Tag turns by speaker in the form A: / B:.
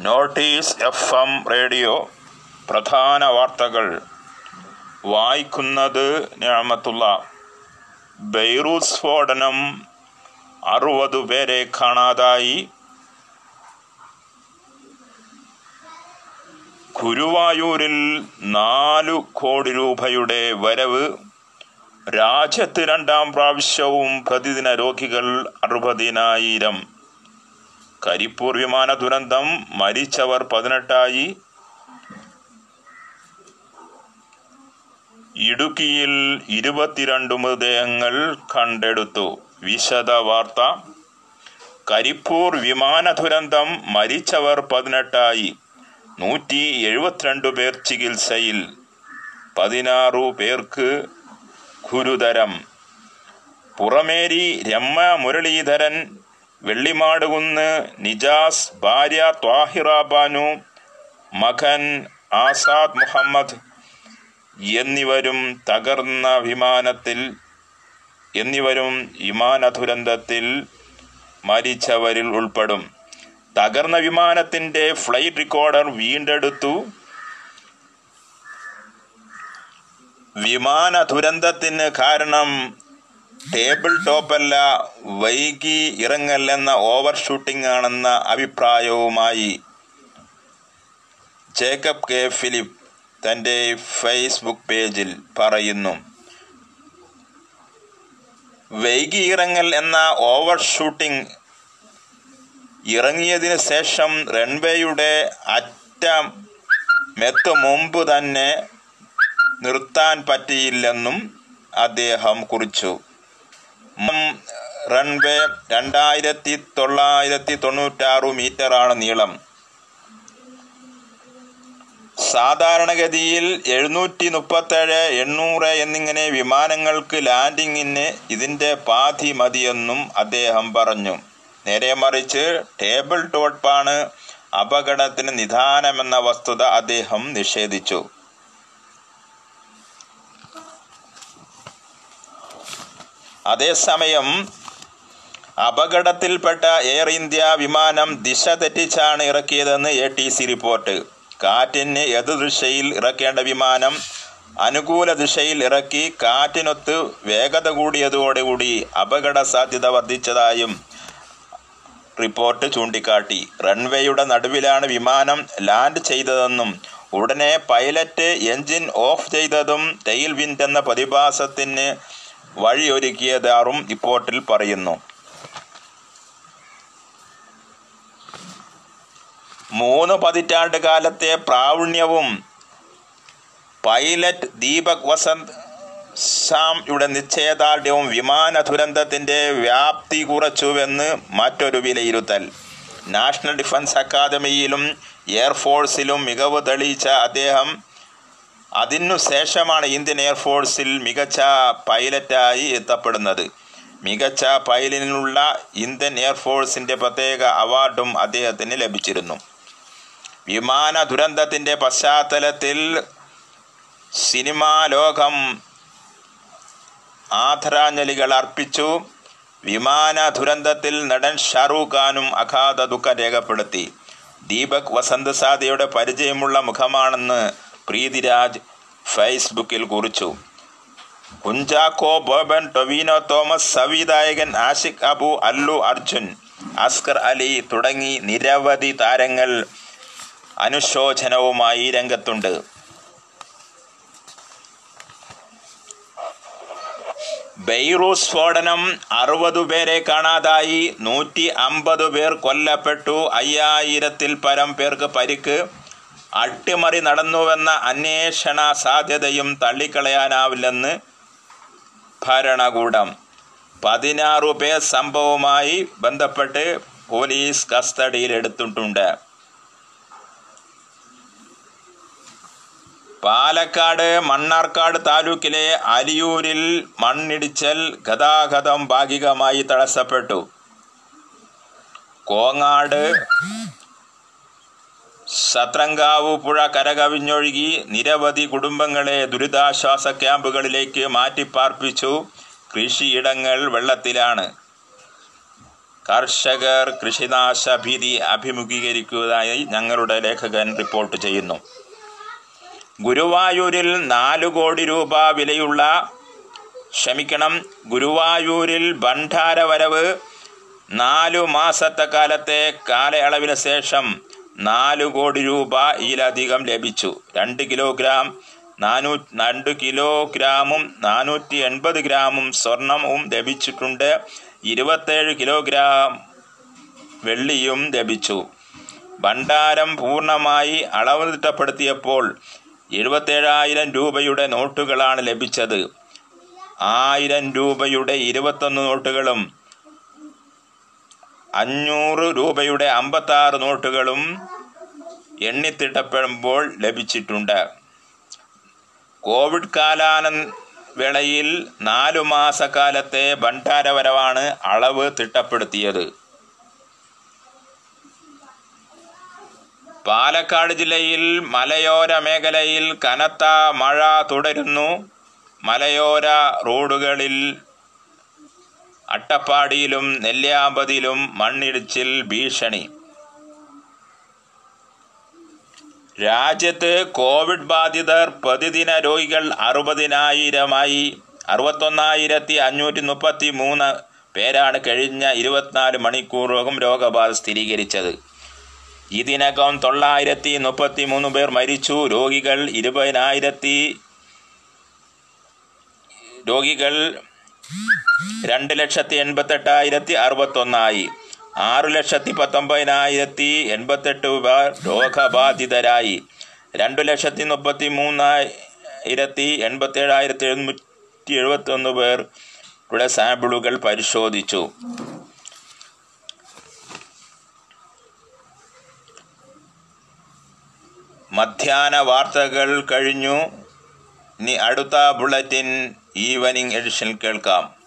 A: Notice F M radio പ്രധാന വാർത്തകൾ. വായിക്കുന്നത് ഞാമത്തുള്ള ബെയ്റൂത്ത് സ്ഫോടനം അറുപത് പേരെ കാണാതായി. ഗുരുവായൂരിൽ നാലു കോടി രൂപയുടെ വരവ്. രാജ്യത്ത് രണ്ടാം പ്രാവശ്യവും പ്രതിദിന രോഗികൾ അറുപതിനായിരം. കരിപ്പൂർ വിമാന ദുരന്തം മരിച്ചവർ പതിനെട്ടായി. ഇടുക്കിയിൽ ഇരുപത്തിരണ്ട് മൃതദേഹങ്ങൾ കണ്ടെടുത്തു. വിശദ വാർത്ത. കരിപ്പൂർ വിമാന ദുരന്തം മരിച്ചവർ പതിനെട്ടായി. നൂറ്റി എഴുപത്തിരണ്ട് പേർ ചികിത്സയിൽ. പതിനാറു പേർക്ക് ഗുരുതരം. പുറമേരി രമ്മ മുരളീധരൻ വെള്ളിമാടുകുന്ന് നിജാസ് ഭാര്യ ത്വാഹിറ ബാനു മകൻ ആസാദ് മുഹമ്മദ് എന്നിവരും തകർന്ന വിമാനത്തിൽ എന്നിവരും വിമാന ദുരന്തത്തിൽ മരിച്ചവരിൽ ഉൾപ്പെടും. തകർന്ന വിമാനത്തിന്റെ ഫ്ലൈറ്റ് റെക്കോർഡർ വീണ്ടെടുത്തു. വിമാന ദുരന്തത്തിന് കാരണം ടേബിൾ ടോപ്പല്ല വൈകി ഇറങ്ങല്ലെന്ന ഓവർ ഷൂട്ടിംഗ് ആണെന്ന അഭിപ്രായവുമായി ജേക്കബ് കെ. ഫിലിപ്പ് തന്റെ ഫേസ്ബുക്ക് പേജിൽ പറയുന്നു. വൈകി ഇറങ്ങൽ എന്ന ഓവർ ഷൂട്ടിംഗ് ഇറങ്ങിയതിനു ശേഷം റൺവേയുടെ അറ്റം മെത്ത് മുമ്പ് തന്നെ നിർത്താൻ പറ്റിയില്ലെന്നും അദ്ദേഹം കുറിച്ചു. റൺവേ രണ്ടായിരത്തി തൊള്ളായിരത്തി തൊണ്ണൂറ്റാറ് മീറ്ററാണ് നീളം. സാധാരണഗതിയിൽ എഴുന്നൂറ്റി മുപ്പത്തേഴ് എണ്ണൂറ് എന്നിങ്ങനെ വിമാനങ്ങൾക്ക് ലാൻഡിങ്ങിന് ഇതിന്റെ പാതി മതിയെന്നും അദ്ദേഹം പറഞ്ഞു. നേരെ മറിച്ച് ടേബിൾ ടോപ്പാണ് അപകടത്തിന് നിധാനമെന്ന വസ്തുത അദ്ദേഹം നിഷേധിച്ചു. അതേസമയം അപകടത്തിൽപ്പെട്ട എയർ ഇന്ത്യ വിമാനം ദിശ തെറ്റിച്ചാണ് ഇറക്കിയതെന്ന് എ ടി സി റിപ്പോർട്ട് കാറ്റിന് എതിർദിശയിൽ ഇറക്കേണ്ട വിമാനം അനുകൂല ദിശയിൽ ഇറക്കി കാറ്റിനൊത്ത് വേഗത കൂടിയതോടുകൂടി അപകട സാധ്യത വർദ്ധിച്ചതായും റിപ്പോർട്ട് ചൂണ്ടിക്കാട്ടി. റൺവേയുടെ നടുവിലാണ് വിമാനം ലാൻഡ് ചെയ്തതെന്നും ഉടനെ പൈലറ്റ് എഞ്ചിൻ ഓഫ് ചെയ്തതും ടെയിൽ വിൻഡ് എന്ന പ്രതിഭാസത്തിന് വഴിയൊരുക്കിയതാറും റിപ്പോർട്ടിൽ പറയുന്നു. മൂന്ന് പതിറ്റാണ്ട് കാലത്തെ പ്രാവീണ്യവും പൈലറ്റ് ദീപക് വസന്ത് സാംയുടെ നിശ്ചയദാർഢ്യവും വിമാന ദുരന്തത്തിന്റെ വ്യാപ്തി കുറച്ചുവെന്ന് മറ്റൊരു വിലയിരുത്തൽ. നാഷണൽ ഡിഫൻസ് അക്കാദമിയിലും എയർഫോഴ്സിലും മികവ് തെളിയിച്ച അദ്ദേഹം അതിനു ശേഷമാണ് ഇന്ത്യൻ എയർഫോഴ്സിൽ മികച്ച പൈലറ്റായി എത്തപ്പെടുന്നത്. മികച്ച പൈലറ്റിനുള്ള ഇന്ത്യൻ എയർഫോഴ്സിന്റെ പ്രത്യേക അവാർഡും അദ്ദേഹത്തിന് ലഭിച്ചിരുന്നു. വിമാന ദുരന്തത്തിന്റെ പശ്ചാത്തലത്തിൽ സിനിമാ ലോകം ആദരാഞ്ജലികൾ അർപ്പിച്ചു. വിമാന ദുരന്തത്തിൽ നടൻ ഷാറൂഖ് ഖാനും അഗാധ ദുഃഖം രേഖപ്പെടുത്തി. ദീപക് വസന്ത് സാദയുടെ പരിചയമുള്ള മുഖമാണെന്ന് പ്രീതിരാജ് ഫേസ്ബുക്കിൽ കുറിച്ചു. കുഞ്ചാക്കോ ബോബൻ ടൊവിനോ തോമസ് സംവിധായകൻ ആഷിഖ് അബു അല്ലു അർജുൻ അസ്കർ അലി തുടങ്ങി നിരവധി താരങ്ങൾ അനുശോചനവുമായി രംഗത്തുണ്ട്. ബെയ്റൂസ് സ്ഫോടനം അറുപത് പേരെ കാണാതായി. നൂറ്റി അമ്പത് പേർ കൊല്ലപ്പെട്ടു. അയ്യായിരത്തിൽ പരം പേർക്ക് പരിക്ക്. അട്ടിമറി നടന്നുവെന്ന അന്വേഷണ സാധ്യതയും തള്ളിക്കളയാനാവില്ലെന്ന് ഭരണകൂടം. പതിനാറു പേർ സംഭവവുമായി ബന്ധപ്പെട്ട് പോലീസ് കസ്റ്റഡിയിൽ എടുത്തിട്ടുണ്ട് പാലക്കാട് മണ്ണാർക്കാട് താലൂക്കിലെ അലിയൂരിൽ മണ്ണിടിച്ചൽ ഗതാഗതം ഭാഗികമായി തടസ്സപ്പെട്ടു. കോങ്ങാട് സത്രങ്കാവ് പുഴ കരകവിഞ്ഞൊഴുകി നിരവധി കുടുംബങ്ങളെ ദുരിതാശ്വാസ ക്യാമ്പുകളിലേക്ക് മാറ്റിപ്പാർപ്പിച്ചു. കൃഷിയിടങ്ങൾ വെള്ളത്തിലാണ്. കർഷകർ കൃഷിനാശ ഭീതി അഭിമുഖീകരിക്കുന്നതായി ഞങ്ങളുടെ ലേഖകൻ റിപ്പോർട്ട് ചെയ്യുന്നു. ഗുരുവായൂരിൽ നാലു കോടി രൂപ വിലയുള്ള ക്ഷമിക്കണം ഗുരുവായൂരിൽ ഭണ്ഡാരവരവ് നാലു മാസത്തെ കാലത്തെ കാലയളവിന് ശേഷം നാലു കോടി രൂപയിലധികം ലഭിച്ചു. രണ്ട് കിലോഗ്രാം നാനൂ രണ്ട് കിലോഗ്രാമും നാനൂറ്റി എൺപത് ഗ്രാമും സ്വർണവും ലഭിച്ചിട്ടുണ്ട്. ഇരുപത്തേഴ് കിലോഗ്രാം വെള്ളിയും ലഭിച്ചു. ഭണ്ഡാരം പൂർണമായി അളവ് തിട്ടപ്പെടുത്തിയപ്പോൾ എഴുപത്തേഴായിരം രൂപയുടെ നോട്ടുകളാണ് ലഭിച്ചത്. ആയിരം രൂപയുടെ ഇരുപത്തൊന്ന് നോട്ടുകളും അഞ്ഞൂറ് രൂപയുടെ അമ്പത്താറ് നോട്ടുകളും എണ്ണിത്തിട്ടപ്പെടുമ്പോൾ ലഭിച്ചിട്ടുണ്ട്. കോവിഡ് കാലാന വേളയിൽ നാലു മാസക്കാലത്തെ ഭണ്ഡാരവരവാണ് അളവ് തിട്ടപ്പെടുത്തിയത്. പാലക്കാട് ജില്ലയിൽ മലയോര മേഖലയിൽ കനത്ത മഴ തുടരുന്നു. മലയോര റോഡുകളിൽ അട്ടപ്പാടിയിലും നെല്ലിയാമ്പതിയിലും മണ്ണിടിച്ചിൽ ഭീഷണി. രാജ്യത്ത് കോവിഡ് ബാധിതർ പ്രതിദിന രോഗികൾ അറുപതിനായിരമായി. അറുപത്തൊന്നായിരത്തി അഞ്ഞൂറ്റി മുപ്പത്തി മൂന്ന് പേരാണ് കഴിഞ്ഞ ഇരുപത്തിനാല് മണിക്കൂറകം രോഗബാധ സ്ഥിരീകരിച്ചത്. ഇതിനകം തൊള്ളായിരത്തി മുപ്പത്തി മൂന്ന് പേർ മരിച്ചു. രോഗികൾ ഇരുപതിനായിരത്തി രോഗികൾ രണ്ട് ലക്ഷത്തി എൺപത്തെട്ടായിരത്തി അറുപത്തൊന്നായി ആറു ലക്ഷത്തി പത്തൊമ്പതിനായിരത്തി എൺപത്തെട്ട് പേർ രോഗബാധിതരായി രണ്ടു ലക്ഷത്തി മുപ്പത്തി മൂന്നായിരത്തി എൺപത്തേഴായിരത്തി എഴുന്നൂറ്റി എഴുപത്തൊന്ന് പേരുടെ സാമ്പിളുകൾ പരിശോധിച്ചു. മധ്യാഹ്ന വാർത്തകൾ കഴിഞ്ഞു. ഇനി അടുത്ത ബുള്ളറ്റിൻ ഈവനിങ് എഡിഷൻ കേൾക്കാം.